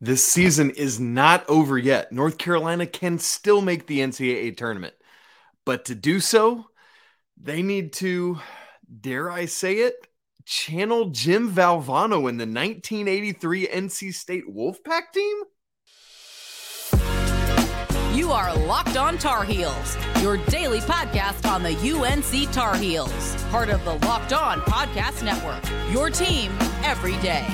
This season is not over yet. North Carolina can still make the NCAA tournament. But to do so, they need to, dare I say it, channel Jim Valvano in the 1983 NC State Wolfpack team? You are Locked On Tar Heels, your daily podcast on the UNC Tar Heels, part of the Locked On Podcast Network. Your team every day.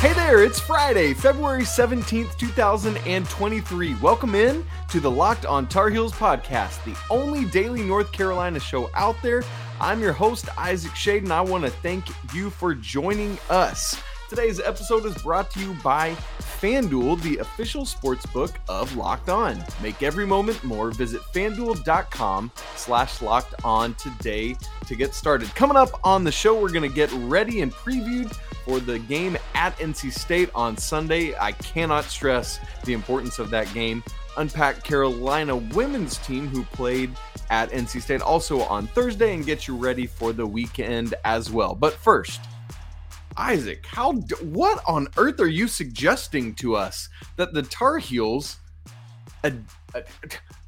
Hey there, it's Friday, February 17th, 2023. Welcome in to the Locked on Tar Heels podcast, the only daily North Carolina show out there. I'm your host, Isaac Schade, and I want to thank you for joining us. Today's episode is brought to you by FanDuel, the official sports book of Locked On. Make every moment more. Visit fanduel.com slash locked on today to get started. Coming up on the show, we're going to get ready and previewed for the game at NC State on Sunday. I cannot stress the importance of that game. Unpack Carolina women's team who played at NC State also on Thursday and get you ready for the weekend as well. But first, Isaac, how what on earth are you suggesting to us that the Tar Heels uh, uh,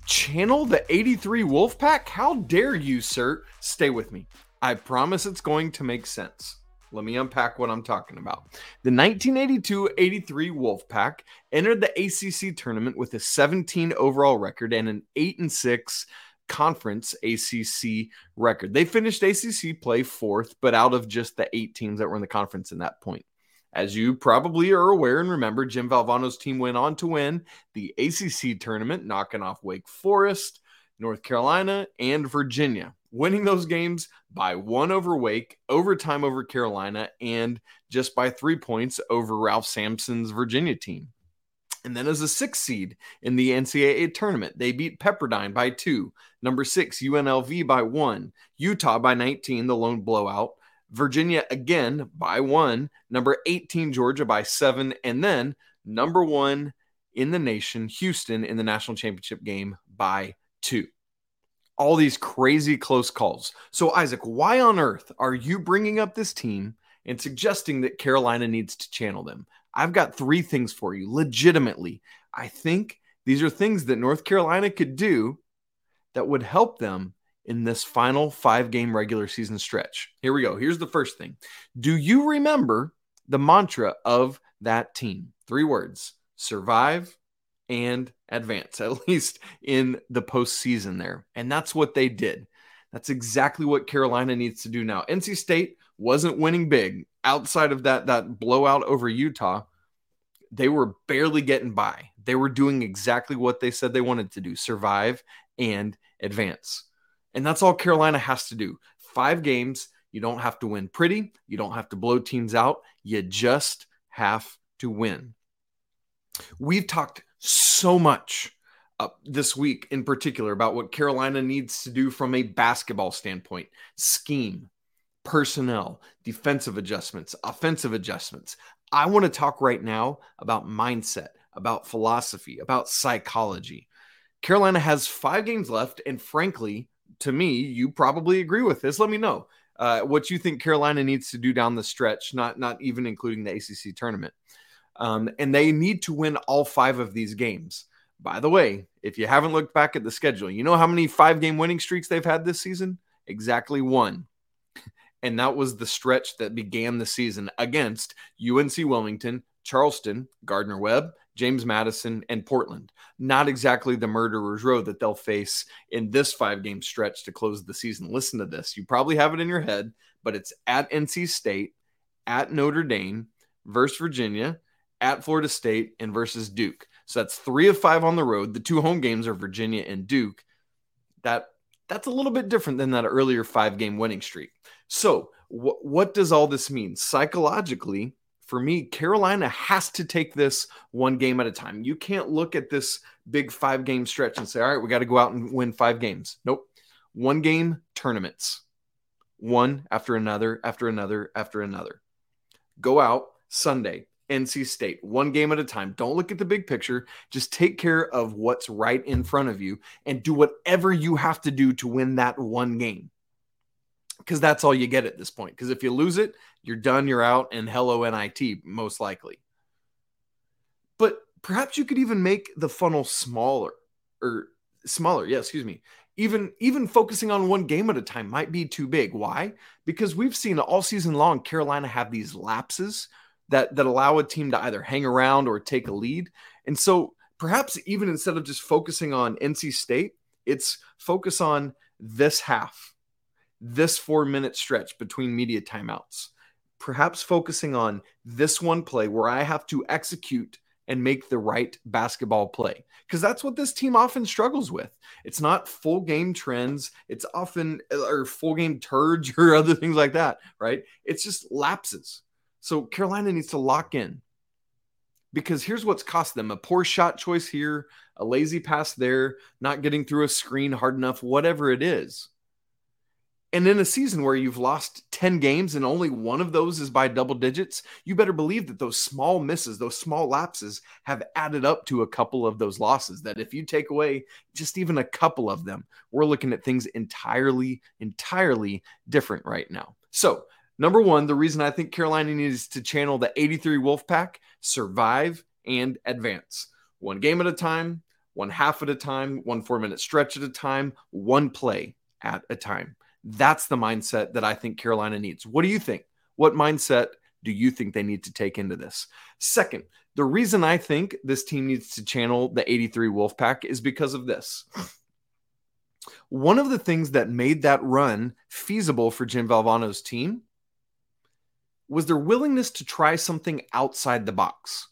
channel the 83 Wolfpack? How dare you, sir? Stay with me. I promise it's going to make sense. Let me unpack what I'm talking about. The 1982 83 Wolfpack entered the ACC tournament with a 17 overall record and an 8 and 6 conference ACC record. They finished ACC play fourth, but out of just the eight teams that were in the conference in that point. As you probably are aware and remember, Jim Valvano's team went on to win the ACC tournament, knocking off Wake Forest, North Carolina, and Virginia winning those games by one over Wake, overtime over Carolina, and just by three points over Ralph Sampson's Virginia team. And then as a sixth seed in the NCAA tournament, they beat Pepperdine by two, number six, UNLV by one, Utah by 19, the lone blowout, Virginia again by one, number 18, Georgia by seven, and then number one in the nation, Houston, in the national championship game by two all these crazy close calls. So, Isaac, why on earth are you bringing up this team and suggesting that Carolina needs to channel them? I've got three things for you. Legitimately, I think these are things that North Carolina could do that would help them in this final five game regular season stretch. Here we go. Here's the first thing Do you remember the mantra of that team? Three words survive, and advance, at least in the postseason there. And that's what they did. That's exactly what Carolina needs to do now. NC State wasn't winning big outside of that, that blowout over Utah. They were barely getting by. They were doing exactly what they said they wanted to do survive and advance. And that's all Carolina has to do. Five games. You don't have to win pretty. You don't have to blow teams out. You just have to win. We've talked so much uh, this week in particular about what Carolina needs to do from a basketball standpoint scheme, personnel, defensive adjustments, offensive adjustments. I want to talk right now about mindset, about philosophy, about psychology. Carolina has five games left. And frankly, to me, you probably agree with this. Let me know uh, what you think Carolina needs to do down the stretch, not, not even including the ACC tournament. Um, and they need to win all five of these games. By the way, if you haven't looked back at the schedule, you know how many five game winning streaks they've had this season? Exactly one. And that was the stretch that began the season against UNC Wilmington, Charleston, Gardner Webb, James Madison, and Portland. Not exactly the murderer's row that they'll face in this five game stretch to close the season. Listen to this. You probably have it in your head, but it's at NC State, at Notre Dame, versus Virginia, at Florida State and versus Duke. So that's three of five on the road. The two home games are Virginia and Duke. That that's a little bit different than that earlier five game winning streak. So wh- what does all this mean psychologically? For me, Carolina has to take this one game at a time. You can't look at this big five game stretch and say, all right, we got to go out and win five games. Nope. One game tournaments, one after another, after another, after another. Go out Sunday, NC State, one game at a time. Don't look at the big picture. Just take care of what's right in front of you and do whatever you have to do to win that one game. Because that's all you get at this point. Because if you lose it, You're done, you're out, and hello NIT, most likely. But perhaps you could even make the funnel smaller or smaller. Yeah, excuse me. Even even focusing on one game at a time might be too big. Why? Because we've seen all season long Carolina have these lapses that that allow a team to either hang around or take a lead. And so perhaps even instead of just focusing on NC State, it's focus on this half, this 4-minute stretch between media timeouts. Perhaps focusing on this one play where I have to execute and make the right basketball play. Because that's what this team often struggles with. It's not full game trends, it's often or full game turds or other things like that, right? It's just lapses. So Carolina needs to lock in. Because here's what's cost them a poor shot choice here, a lazy pass there, not getting through a screen hard enough, whatever it is. And in a season where you've lost 10 games and only one of those is by double digits, you better believe that those small misses, those small lapses have added up to a couple of those losses. That if you take away just even a couple of them, we're looking at things entirely, entirely different right now. So, number one, the reason I think Carolina needs to channel the 83 Wolfpack, survive and advance. One game at a time, one half at a time, one four minute stretch at a time, one play at a time. That's the mindset that I think Carolina needs. What do you think? What mindset do you think they need to take into this? Second, the reason I think this team needs to channel the 83 Wolfpack is because of this. One of the things that made that run feasible for Jim Valvano's team was their willingness to try something outside the box.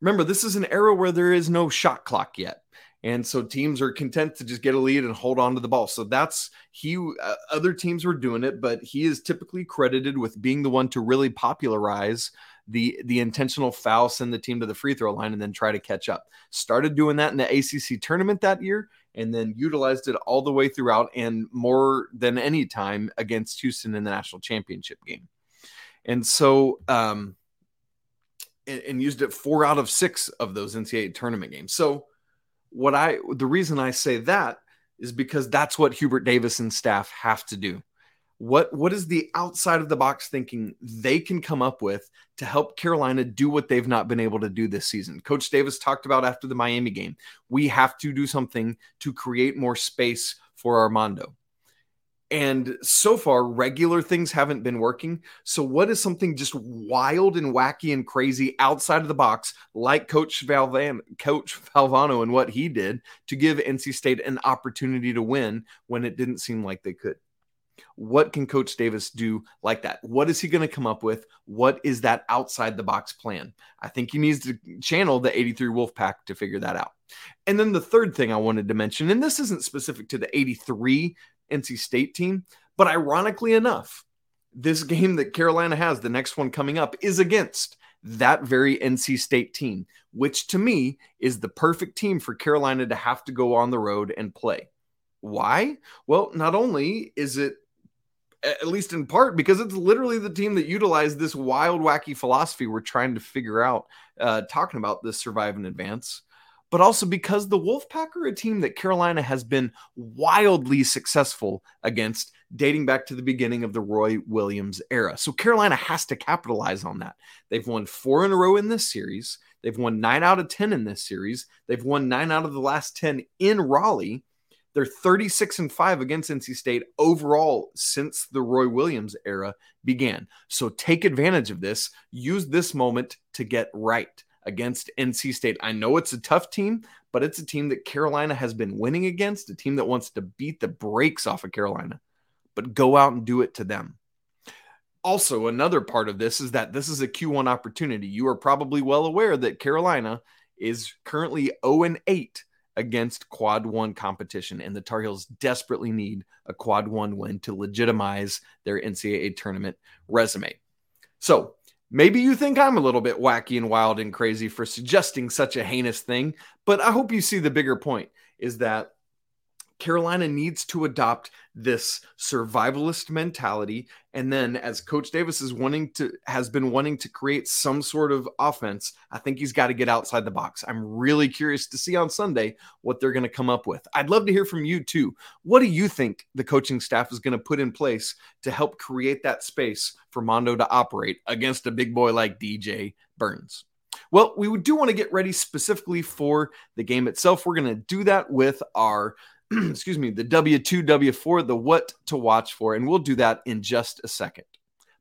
Remember, this is an era where there is no shot clock yet. And so teams are content to just get a lead and hold on to the ball. So that's he, uh, other teams were doing it, but he is typically credited with being the one to really popularize the the intentional foul, send the team to the free throw line, and then try to catch up. Started doing that in the ACC tournament that year, and then utilized it all the way throughout, and more than any time against Houston in the national championship game. And so, um, and, and used it four out of six of those NCAA tournament games. So what I the reason I say that is because that's what Hubert Davis and staff have to do. What what is the outside of the box thinking they can come up with to help Carolina do what they've not been able to do this season? Coach Davis talked about after the Miami game. We have to do something to create more space for Armando. And so far, regular things haven't been working. So, what is something just wild and wacky and crazy outside of the box, like Coach Valvan, Coach Valvano and what he did to give NC State an opportunity to win when it didn't seem like they could? What can Coach Davis do like that? What is he going to come up with? What is that outside the box plan? I think he needs to channel the 83 Wolfpack to figure that out. And then the third thing I wanted to mention, and this isn't specific to the 83 NC State team. But ironically enough, this game that Carolina has, the next one coming up, is against that very NC State team, which to me is the perfect team for Carolina to have to go on the road and play. Why? Well, not only is it at least in part because it's literally the team that utilized this wild wacky philosophy we're trying to figure out uh, talking about this survive and advance but also because the Wolfpack are a team that Carolina has been wildly successful against dating back to the beginning of the Roy Williams era. So Carolina has to capitalize on that. They've won four in a row in this series. They've won nine out of 10 in this series. They've won nine out of the last 10 in Raleigh. They're 36 and 5 against NC State overall since the Roy Williams era began. So take advantage of this. Use this moment to get right against NC State. I know it's a tough team, but it's a team that Carolina has been winning against, a team that wants to beat the brakes off of Carolina, but go out and do it to them. Also, another part of this is that this is a Q1 opportunity. You are probably well aware that Carolina is currently 0 8 against quad one competition, and the Tar Heels desperately need a quad one win to legitimize their NCAA tournament resume. So, Maybe you think I'm a little bit wacky and wild and crazy for suggesting such a heinous thing, but I hope you see the bigger point is that Carolina needs to adopt this survivalist mentality. And then as Coach Davis is wanting to has been wanting to create some sort of offense, I think he's got to get outside the box. I'm really curious to see on Sunday what they're going to come up with. I'd love to hear from you too. What do you think the coaching staff is going to put in place to help create that space for Mondo to operate against a big boy like DJ Burns? Well, we do want to get ready specifically for the game itself. We're going to do that with our excuse me, the W2, W4, the what to watch for, and we'll do that in just a second.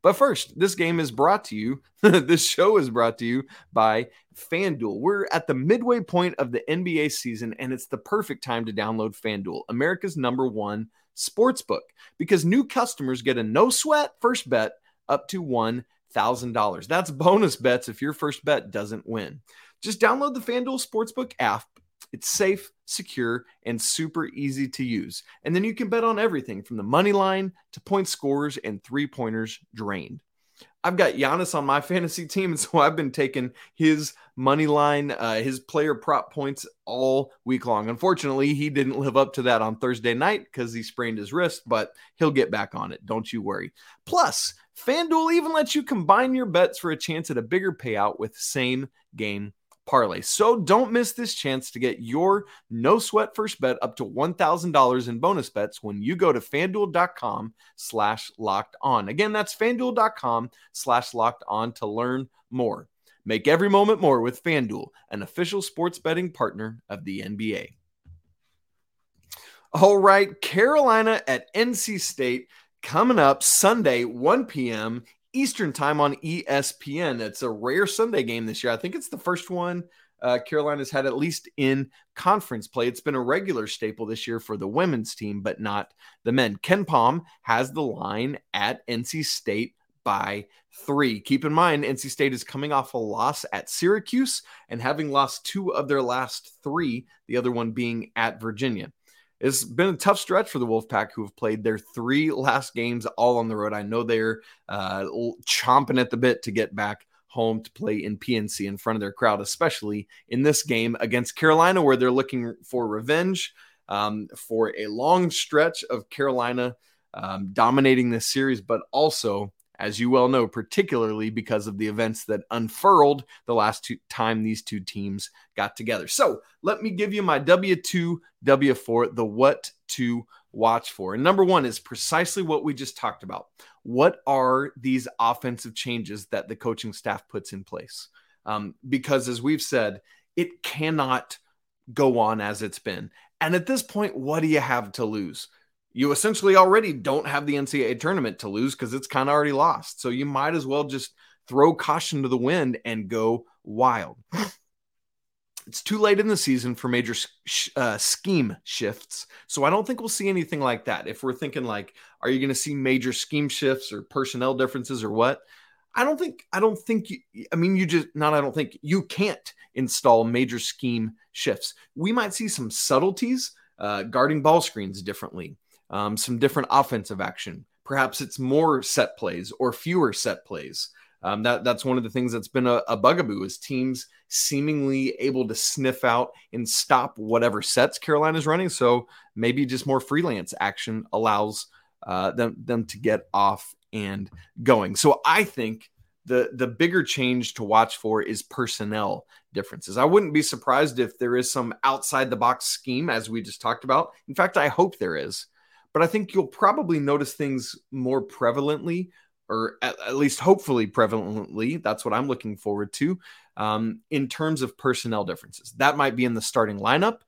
But first, this game is brought to you, this show is brought to you by FanDuel. We're at the midway point of the NBA season, and it's the perfect time to download FanDuel, America's number one sports book, because new customers get a no sweat first bet up to $1,000. That's bonus bets if your first bet doesn't win. Just download the FanDuel Sportsbook app it's safe, secure, and super easy to use. And then you can bet on everything from the money line to point scores and three pointers drained. I've got Giannis on my fantasy team, and so I've been taking his money line, uh, his player prop points all week long. Unfortunately, he didn't live up to that on Thursday night because he sprained his wrist, but he'll get back on it. Don't you worry. Plus, FanDuel even lets you combine your bets for a chance at a bigger payout with same game parlay. So don't miss this chance to get your no sweat first bet up to $1,000 in bonus bets when you go to fanduel.com slash locked on. Again, that's fanduel.com slash locked on to learn more. Make every moment more with FanDuel, an official sports betting partner of the NBA. All right, Carolina at NC State coming up Sunday, 1 p.m. Eastern time on ESPN. It's a rare Sunday game this year. I think it's the first one uh, Carolina's had at least in conference play. It's been a regular staple this year for the women's team, but not the men. KenPom has the line at NC State by three. Keep in mind, NC State is coming off a loss at Syracuse and having lost two of their last three, the other one being at Virginia. It's been a tough stretch for the Wolfpack, who have played their three last games all on the road. I know they're uh, chomping at the bit to get back home to play in PNC in front of their crowd, especially in this game against Carolina, where they're looking for revenge um, for a long stretch of Carolina um, dominating this series, but also as you well know, particularly because of the events that unfurled the last two, time these two teams got together. So let me give you my W2, W4, the what to watch for. And number one is precisely what we just talked about. What are these offensive changes that the coaching staff puts in place? Um, because as we've said, it cannot go on as it's been. And at this point, what do you have to lose? You essentially already don't have the NCAA tournament to lose because it's kind of already lost. So you might as well just throw caution to the wind and go wild. it's too late in the season for major uh, scheme shifts. So I don't think we'll see anything like that. If we're thinking like, are you going to see major scheme shifts or personnel differences or what? I don't think, I don't think, I mean, you just, not, I don't think you can't install major scheme shifts. We might see some subtleties, uh, guarding ball screens differently um, some different offensive action. Perhaps it's more set plays or fewer set plays. Um, that that's one of the things that's been a, a, bugaboo is teams seemingly able to sniff out and stop whatever sets Carolina's running. So maybe just more freelance action allows uh, them them to get off and going. So I think the the bigger change to watch for is personnel differences. I wouldn't be surprised if there is some outside the box scheme as we just talked about. In fact, I hope there is but I think you'll probably notice things more prevalently, or at, at least hopefully prevalently. That's what I'm looking forward to um, in terms of personnel differences. That might be in the starting lineup,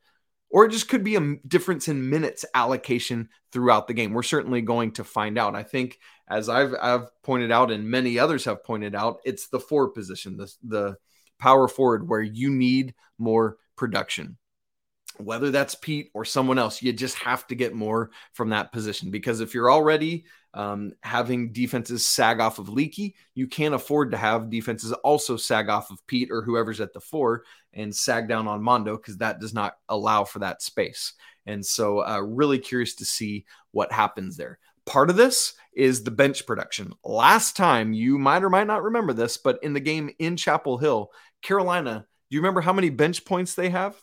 or it just could be a difference in minutes allocation throughout the game. We're certainly going to find out. I think, as I've, I've pointed out, and many others have pointed out, it's the forward position, the, the power forward, where you need more production whether that's Pete or someone else, you just have to get more from that position because if you're already um, having defenses sag off of Leaky, you can't afford to have defenses also sag off of Pete or whoever's at the four and sag down on Mondo because that does not allow for that space. And so, uh, really curious to see what happens there. Part of this is the bench production. Last time, you might or might not remember this, but in the game in Chapel Hill, Carolina, do you remember how many bench points they have?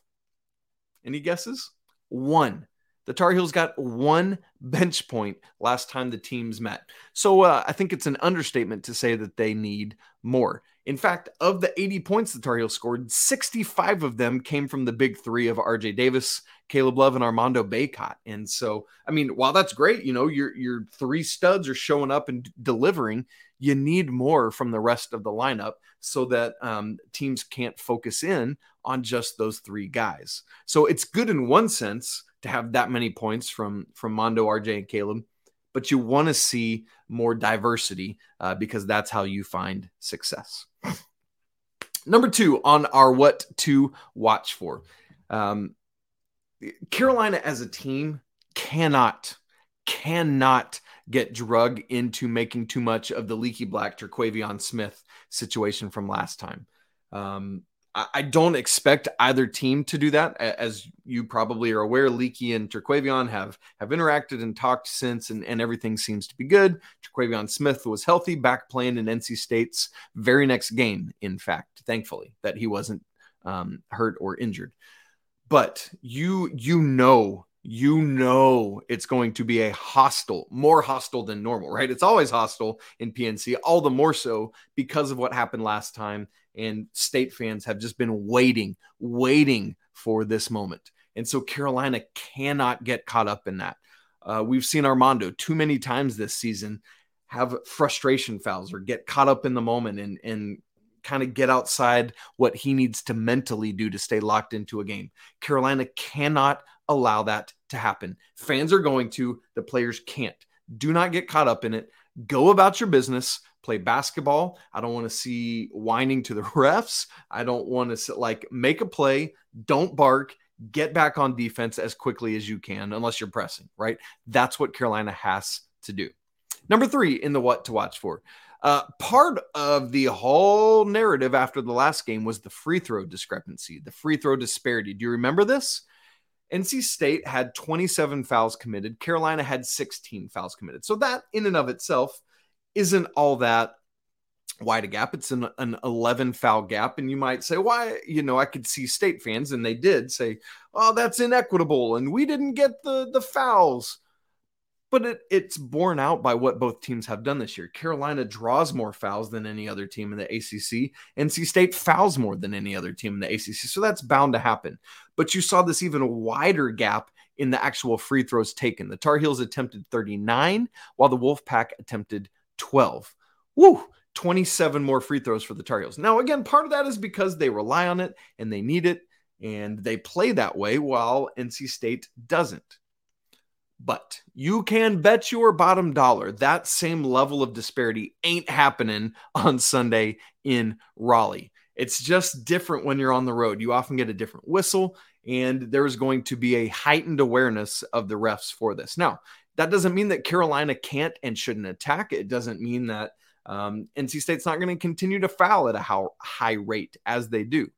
Any guesses? One. The Tar Heels got one bench point last time the teams met. So uh, I think it's an understatement to say that they need more. In fact, of the 80 points the Tar Heels scored, 65 of them came from the big three of RJ Davis, Caleb Love, and Armando Bacot. And so, I mean, while that's great, you know, your your three studs are showing up and delivering. You need more from the rest of the lineup so that um, teams can't focus in on just those three guys. So it's good in one sense to have that many points from from Mondo, RJ, and Caleb, but you want to see more diversity uh, because that's how you find success. Number two on our what to watch for. Um, Carolina as a team cannot, cannot get drug into making too much of the leaky black Terquavion Smith situation from last time. Um, I don't expect either team to do that. As you probably are aware, Leaky and Terquavion have have interacted and talked since, and, and everything seems to be good. Terquavion Smith was healthy, back playing in NC State's very next game. In fact, thankfully that he wasn't um, hurt or injured. But you you know you know it's going to be a hostile, more hostile than normal, right? It's always hostile in PNC, all the more so because of what happened last time and state fans have just been waiting, waiting for this moment. And so Carolina cannot get caught up in that. Uh, we've seen Armando too many times this season have frustration fouls or get caught up in the moment and, and kind of get outside what he needs to mentally do to stay locked into a game. Carolina cannot allow that to happen. Fans are going to, the players can't. Do not get caught up in it. Go about your business play basketball. I don't want to see whining to the refs. I don't want to sit, like make a play, don't bark, get back on defense as quickly as you can, unless you're pressing, right? That's what Carolina has to do. Number three in the what to watch for. Uh, part of the whole narrative after the last game was the free throw discrepancy, the free throw disparity. Do you remember this? NC State had 27 fouls committed. Carolina had 16 fouls committed. So that in and of itself isn't all that wide a gap. It's an, an 11 foul gap. And you might say, why? You know, I could see state fans, and they did say, oh, that's inequitable. And we didn't get the, the fouls. But it, it's borne out by what both teams have done this year. Carolina draws more fouls than any other team in the ACC. NC State fouls more than any other team in the ACC. So that's bound to happen. But you saw this even wider gap in the actual free throws taken. The Tar Heels attempted 39, while the Wolfpack attempted 12. Woo! 27 more free throws for the Tar Heels. Now, again, part of that is because they rely on it and they need it and they play that way while NC State doesn't. But you can bet your bottom dollar that same level of disparity ain't happening on Sunday in Raleigh. It's just different when you're on the road. You often get a different whistle, and there's going to be a heightened awareness of the refs for this. Now, that doesn't mean that Carolina can't and shouldn't attack. It doesn't mean that um, NC State's not going to continue to foul at a high rate as they do.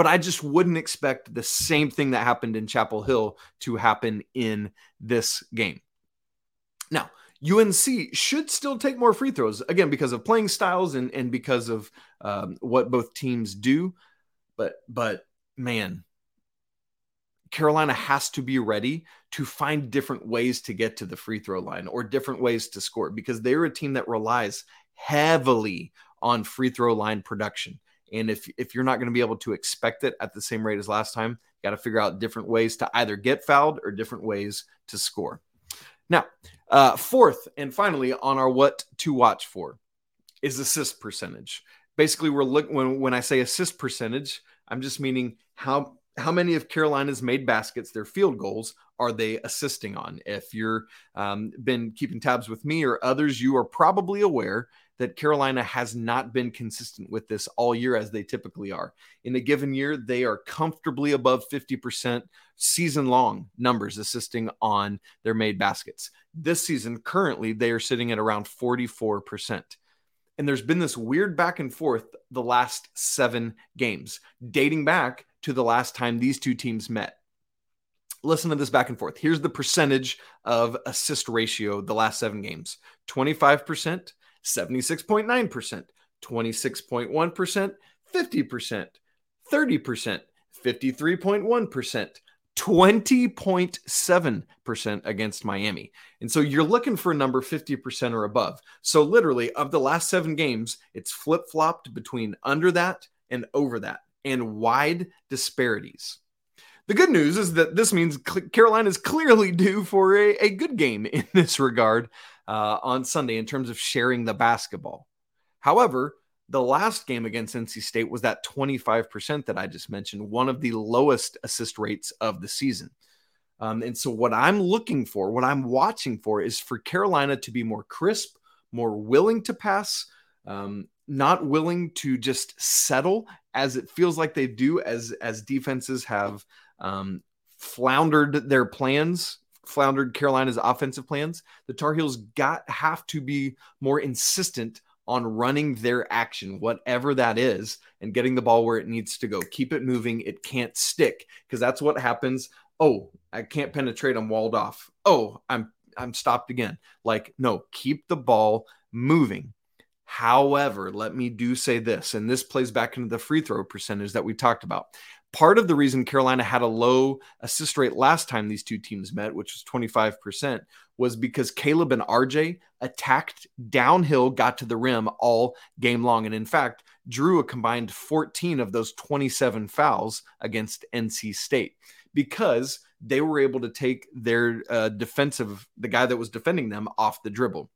But I just wouldn't expect the same thing that happened in Chapel Hill to happen in this game. Now, UNC should still take more free throws, again, because of playing styles and, and because of um, what both teams do. But, but man, Carolina has to be ready to find different ways to get to the free throw line or different ways to score because they're a team that relies heavily on free throw line production. And if if you're not going to be able to expect it at the same rate as last time, you got to figure out different ways to either get fouled or different ways to score. Now, uh, fourth and finally on our what to watch for is assist percentage. Basically, we're looking when when I say assist percentage, I'm just meaning how how many of Carolina's made baskets, their field goals, are they assisting on? If you're um, been keeping tabs with me or others, you are probably aware that Carolina has not been consistent with this all year as they typically are. In a given year, they are comfortably above 50% season long numbers assisting on their made baskets. This season, currently, they are sitting at around 44%. And there's been this weird back and forth the last seven games, dating back to the last time these two teams met. Listen to this back and forth. Here's the percentage of assist ratio the last seven games 25%, 76.9%, 26.1%, 50%, 30%, 53.1%, 20.7% against Miami. And so you're looking for a number 50% or above. So literally, of the last seven games, it's flip flopped between under that and over that and wide disparities. The good news is that this means Carolina is clearly due for a, a good game in this regard uh, on Sunday in terms of sharing the basketball. However, the last game against NC State was that 25% that I just mentioned, one of the lowest assist rates of the season. Um, and so, what I'm looking for, what I'm watching for, is for Carolina to be more crisp, more willing to pass, um, not willing to just settle as it feels like they do as as defenses have um, floundered their plans floundered carolina's offensive plans. The tar heels got have to be more insistent on running their action whatever that is and getting the ball where it needs to go. Keep it moving. It can't stick because that's what happens. Oh i can't penetrate. I'm walled off. Oh i'm i'm stopped again. Like no keep the ball moving. However, let me do say this, and this plays back into the free throw percentage that we talked about. Part of the reason Carolina had a low assist rate last time these two teams met, which was 25%, was because Caleb and RJ attacked downhill, got to the rim all game long. And in fact, drew a combined 14 of those 27 fouls against NC State because they were able to take their uh, defensive, the guy that was defending them, off the dribble.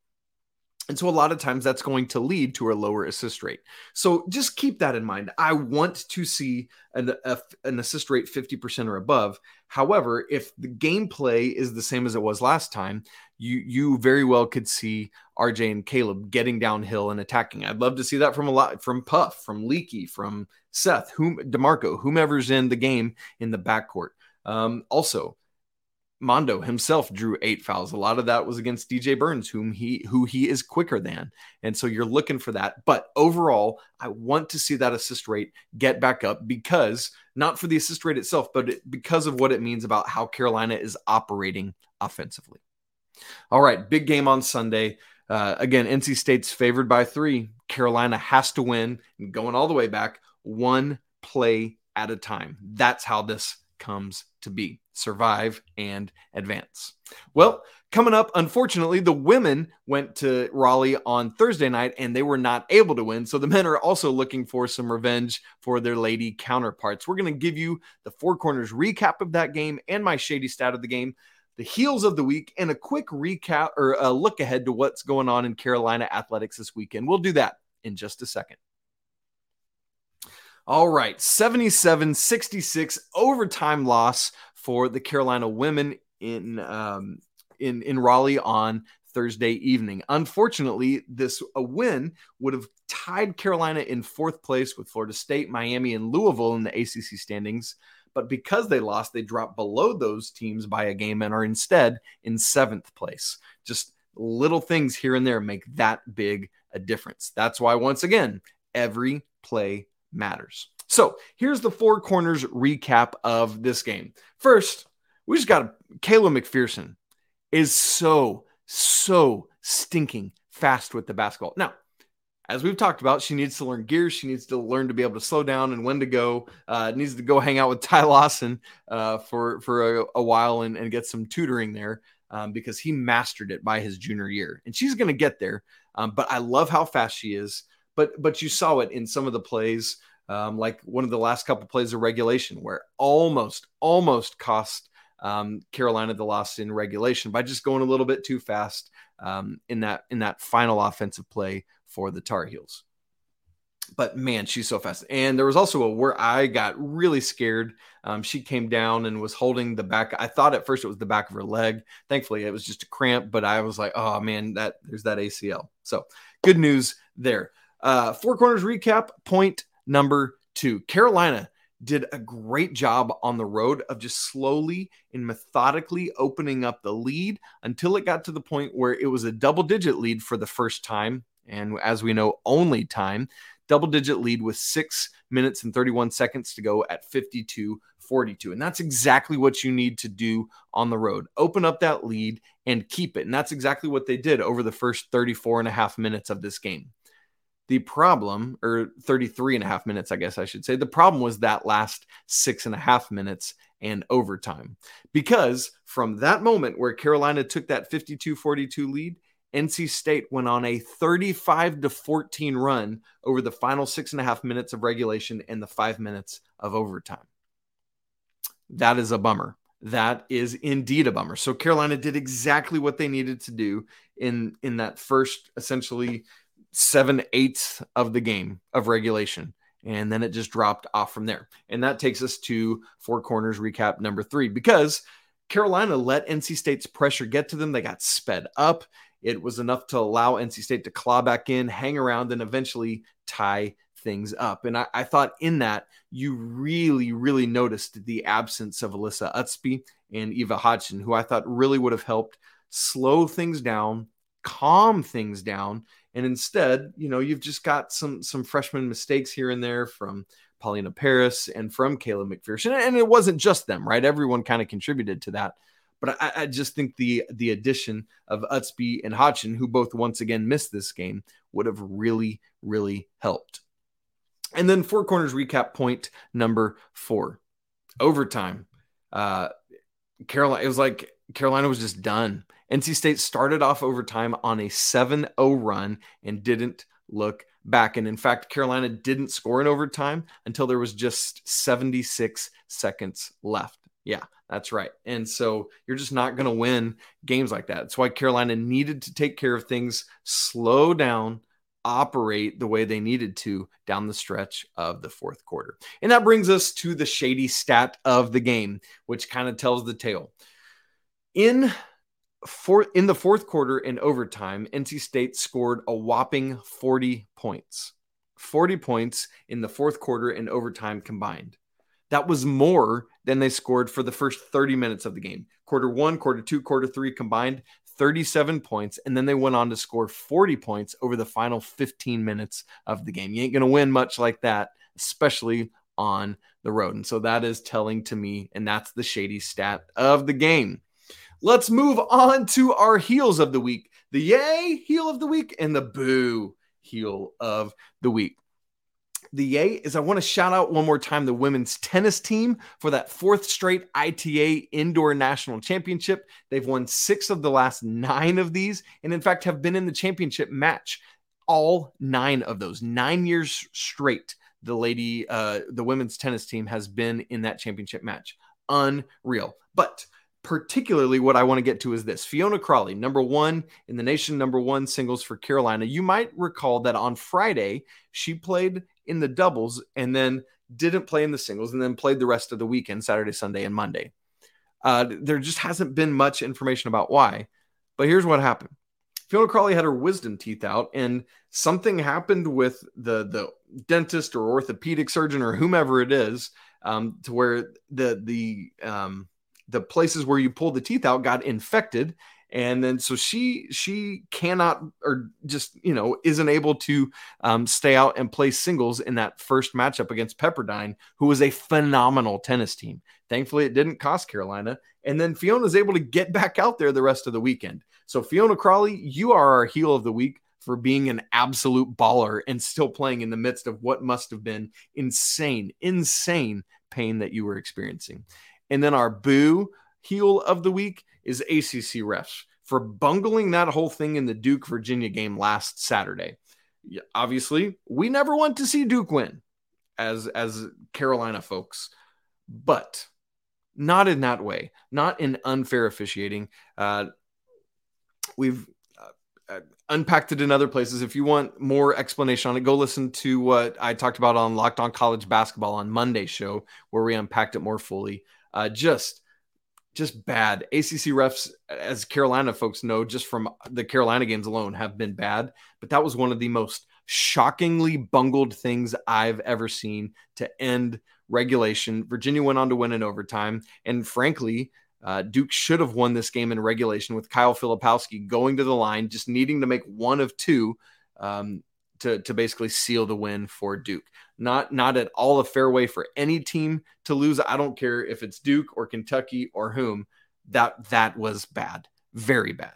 And so a lot of times that's going to lead to a lower assist rate. So just keep that in mind. I want to see an, a, an assist rate 50% or above. However, if the gameplay is the same as it was last time, you you very well could see RJ and Caleb getting downhill and attacking. I'd love to see that from a lot from Puff, from Leaky, from Seth, whom D'Marco, whomever's in the game in the backcourt. Um, also, Mondo himself drew eight fouls. A lot of that was against DJ Burns, whom he who he is quicker than. And so you're looking for that. But overall, I want to see that assist rate get back up because not for the assist rate itself, but because of what it means about how Carolina is operating offensively. All right, big game on Sunday. Uh, again, NC State's favored by three. Carolina has to win, and going all the way back, one play at a time. That's how this comes to be survive and advance. Well, coming up, unfortunately, the women went to Raleigh on Thursday night and they were not able to win. So the men are also looking for some revenge for their lady counterparts. We're going to give you the four corners recap of that game and my shady stat of the game. The heels of the week and a quick recap or a look ahead to what's going on in Carolina athletics this weekend. We'll do that in just a second. All right, 77 66 overtime loss for the Carolina women in um, in in Raleigh on Thursday evening. Unfortunately, this a win would have tied Carolina in fourth place with Florida State, Miami, and Louisville in the ACC standings. But because they lost, they dropped below those teams by a game and are instead in seventh place. Just little things here and there make that big a difference. That's why, once again, every play matters. So here's the four corners recap of this game. First, we just got Kayla McPherson is so, so stinking fast with the basketball. Now, as we've talked about, she needs to learn gears. She needs to learn to be able to slow down and when to go. Uh, needs to go hang out with Ty Lawson uh, for for a, a while and, and, get some tutoring there um, because he mastered it by his junior year, and she's going to get there. Um, but I love how fast she is but but you saw it in some of the plays, um, like one of the last couple plays of regulation, where almost almost cost um, Carolina the loss in regulation by just going a little bit too fast um, in that in that final offensive play for the Tar Heels. But man, she's so fast. And there was also a where I got really scared. Um, she came down and was holding the back. I thought at first it was the back of her leg. Thankfully, it was just a cramp. But I was like, oh man, that there's that ACL. So good news there. Uh, Four Corners recap point number two Carolina did a great job on the road of just slowly and methodically opening up the lead until it got to the point where it was a double digit lead for the first time. And as we know, only time, double digit lead with six minutes and 31 seconds to go at 52 42. And that's exactly what you need to do on the road. Open up that lead and keep it. And that's exactly what they did over the first 34 and a half minutes of this game. The problem, or 33 and a mm-hmm. half minutes, I guess I should say, the problem was that last six and a half minutes and overtime. Because from that moment where Carolina took that 52 42 lead, NC State went on a 35 to 14 run over the final six and a half minutes of regulation and the five minutes of overtime. That is a bummer. That is indeed a bummer. So Carolina did exactly what they needed to do in in that first essentially seven eighths of the game of regulation. And then it just dropped off from there. And that takes us to four corners recap number three because Carolina let NC State's pressure get to them. They got sped up. It was enough to allow NC State to claw back in, hang around, and eventually tie things up. And I, I, thought in that you really, really noticed the absence of Alyssa Ustby and Eva Hodgson, who I thought really would have helped slow things down, calm things down. And instead, you know, you've just got some some freshman mistakes here and there from Paulina Paris and from Kayla McPherson. And it wasn't just them, right? Everyone kind of contributed to that. But I, I, just think the the addition of Ustby and Hodgson, who both once again missed this game, would have really, really helped. And then four corners recap point number four, overtime. Uh, Carolina, it was like Carolina was just done. NC State started off overtime on a 7 0 run and didn't look back. And in fact, Carolina didn't score in overtime until there was just 76 seconds left. Yeah, that's right. And so you're just not going to win games like that. That's why Carolina needed to take care of things, slow down, operate the way they needed to down the stretch of the fourth quarter. And that brings us to the shady stat of the game, which kind of tells the tale. In for in the fourth quarter in overtime, NC State scored a whopping 40 points. 40 points in the fourth quarter in overtime combined. That was more than they scored for the first 30 minutes of the game. Quarter one, quarter two, quarter three combined, 37 points, and then they went on to score 40 points over the final 15 minutes of the game. You ain't going to win much like that, especially on the road. And so that is telling to me, and that's the shady stat of the game. Let's move on to our heels of the week the yay heel of the week and the boo heel of the week the yay is I want to shout out one more time the women's tennis team for that fourth straight ITA Indoor National Championship. They've won six of the last nine of these, and in fact, have been in the championship match all nine of those, nine years straight. The lady, uh, the women's tennis team has been in that championship match. Unreal. But particularly what I want to get to is this Fiona Crawley, number one in the nation, number one singles for Carolina. You might recall that on Friday, she played in the doubles and then didn't play in the singles and then played the rest of the weekend, Saturday, Sunday, and Monday. Uh, there just hasn't been much information about why. But here's what happened. Fiona Crawley had her wisdom teeth out, and something happened with the the dentist or orthopedic surgeon or whomever it is, um, to where the the um, the places where you pull the teeth out got infected. And then so she she cannot or just you know isn't able to um, stay out and play singles in that first matchup against pepperdine who was a phenomenal tennis team. Thankfully it didn't cost carolina. And then fiona's able to get back out there the rest of the weekend. So fiona crawley you are our heel of the week for being an absolute baller and still playing in the midst of what must have been insane insane pain that you were experiencing and then our boo heel of the week is ACC refs for bungling that whole thing in the Duke Virginia game last Saturday. Obviously, we never want to see Duke win as as Carolina folks, but not in that way, not in unfair officiating. Uh, we've uh, unpacked it in other places. If you want more explanation on it, go listen to what I talked about on Locked On College Basketball on Monday show, where we unpacked it more fully. Uh, just just bad. ACC refs, as Carolina folks know, just from the Carolina games alone, have been bad. But that was one of the most shockingly bungled things I've ever seen to end regulation. Virginia went on to win in overtime. And frankly, uh, Duke should have won this game in regulation with Kyle Filipowski going to the line, just needing to make one of two um, to, to basically seal the win for Duke. Not not at all a fair way for any team to lose. I don't care if it's Duke or Kentucky or whom. That that was bad, very bad.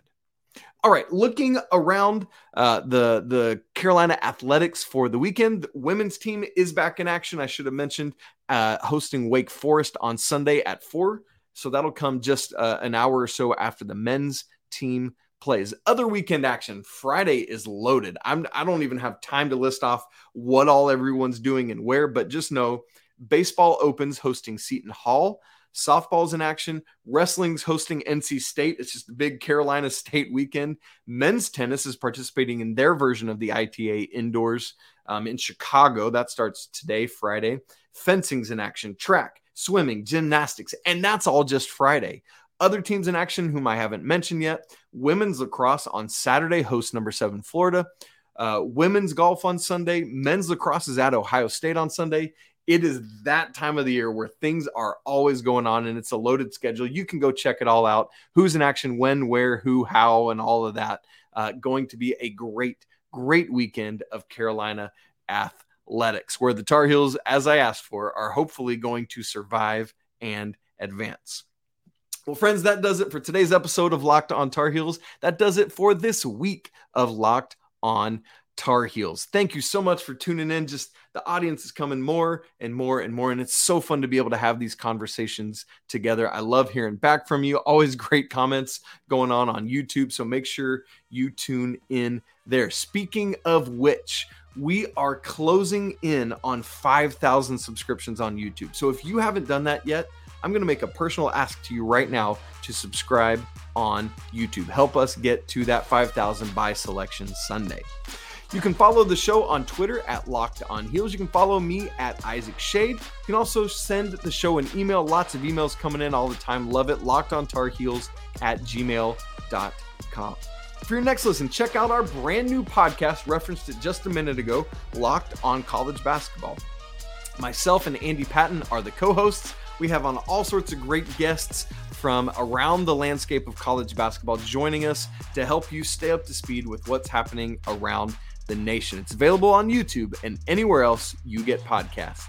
All right, looking around uh, the the Carolina Athletics for the weekend, the women's team is back in action. I should have mentioned uh, hosting Wake Forest on Sunday at four, so that'll come just uh, an hour or so after the men's team plays. Other weekend action, Friday is loaded. I'm I don't even have time to list off what all everyone's doing and where, but just know baseball opens hosting Seton Hall. Softball's in action. Wrestling's hosting NC State. It's just a big Carolina State weekend. Men's tennis is participating in their version of the ITA indoors um, in Chicago. That starts today, Friday. Fencing's in action. Track, swimming, gymnastics, and that's all just Friday. Other teams in action, whom I haven't mentioned yet women's lacrosse on Saturday hosts number seven Florida. Uh, women's golf on Sunday. Men's lacrosse is at Ohio State on Sunday it is that time of the year where things are always going on and it's a loaded schedule. You can go check it all out. Who's in action, when, where, who, how, and all of that. Uh, going to be a great, great weekend of Carolina athletics, where the Tar Heels, as I asked for, are hopefully going to survive and advance. Well, friends, that does it for today's episode of Locked on Tar Heels. That does it for this week of Locked on Tar Heels. Thank you so much for tuning in. Just the audience is coming more and more and more. And it's so fun to be able to have these conversations together. I love hearing back from you. Always great comments going on on YouTube. So make sure you tune in there. Speaking of which, we are closing in on 5,000 subscriptions on YouTube. So if you haven't done that yet, I'm going to make a personal ask to you right now to subscribe on YouTube. Help us get to that 5,000 by Selection Sunday. You can follow the show on Twitter at Locked On Heels. You can follow me at Isaac Schade. You can also send the show an email. Lots of emails coming in all the time. Love it. Locked on Tar Heels at gmail.com. For your next listen, check out our brand new podcast, referenced it just a minute ago, Locked on College Basketball. Myself and Andy Patton are the co hosts. We have on all sorts of great guests from around the landscape of college basketball joining us to help you stay up to speed with what's happening around the nation. It's available on YouTube and anywhere else you get podcasts.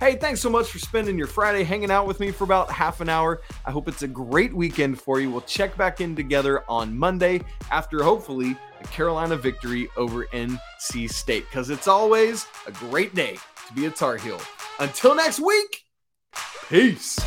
Hey, thanks so much for spending your Friday hanging out with me for about half an hour. I hope it's a great weekend for you. We'll check back in together on Monday after hopefully a Carolina victory over NC State because it's always a great day to be a Tar Heel. Until next week, peace.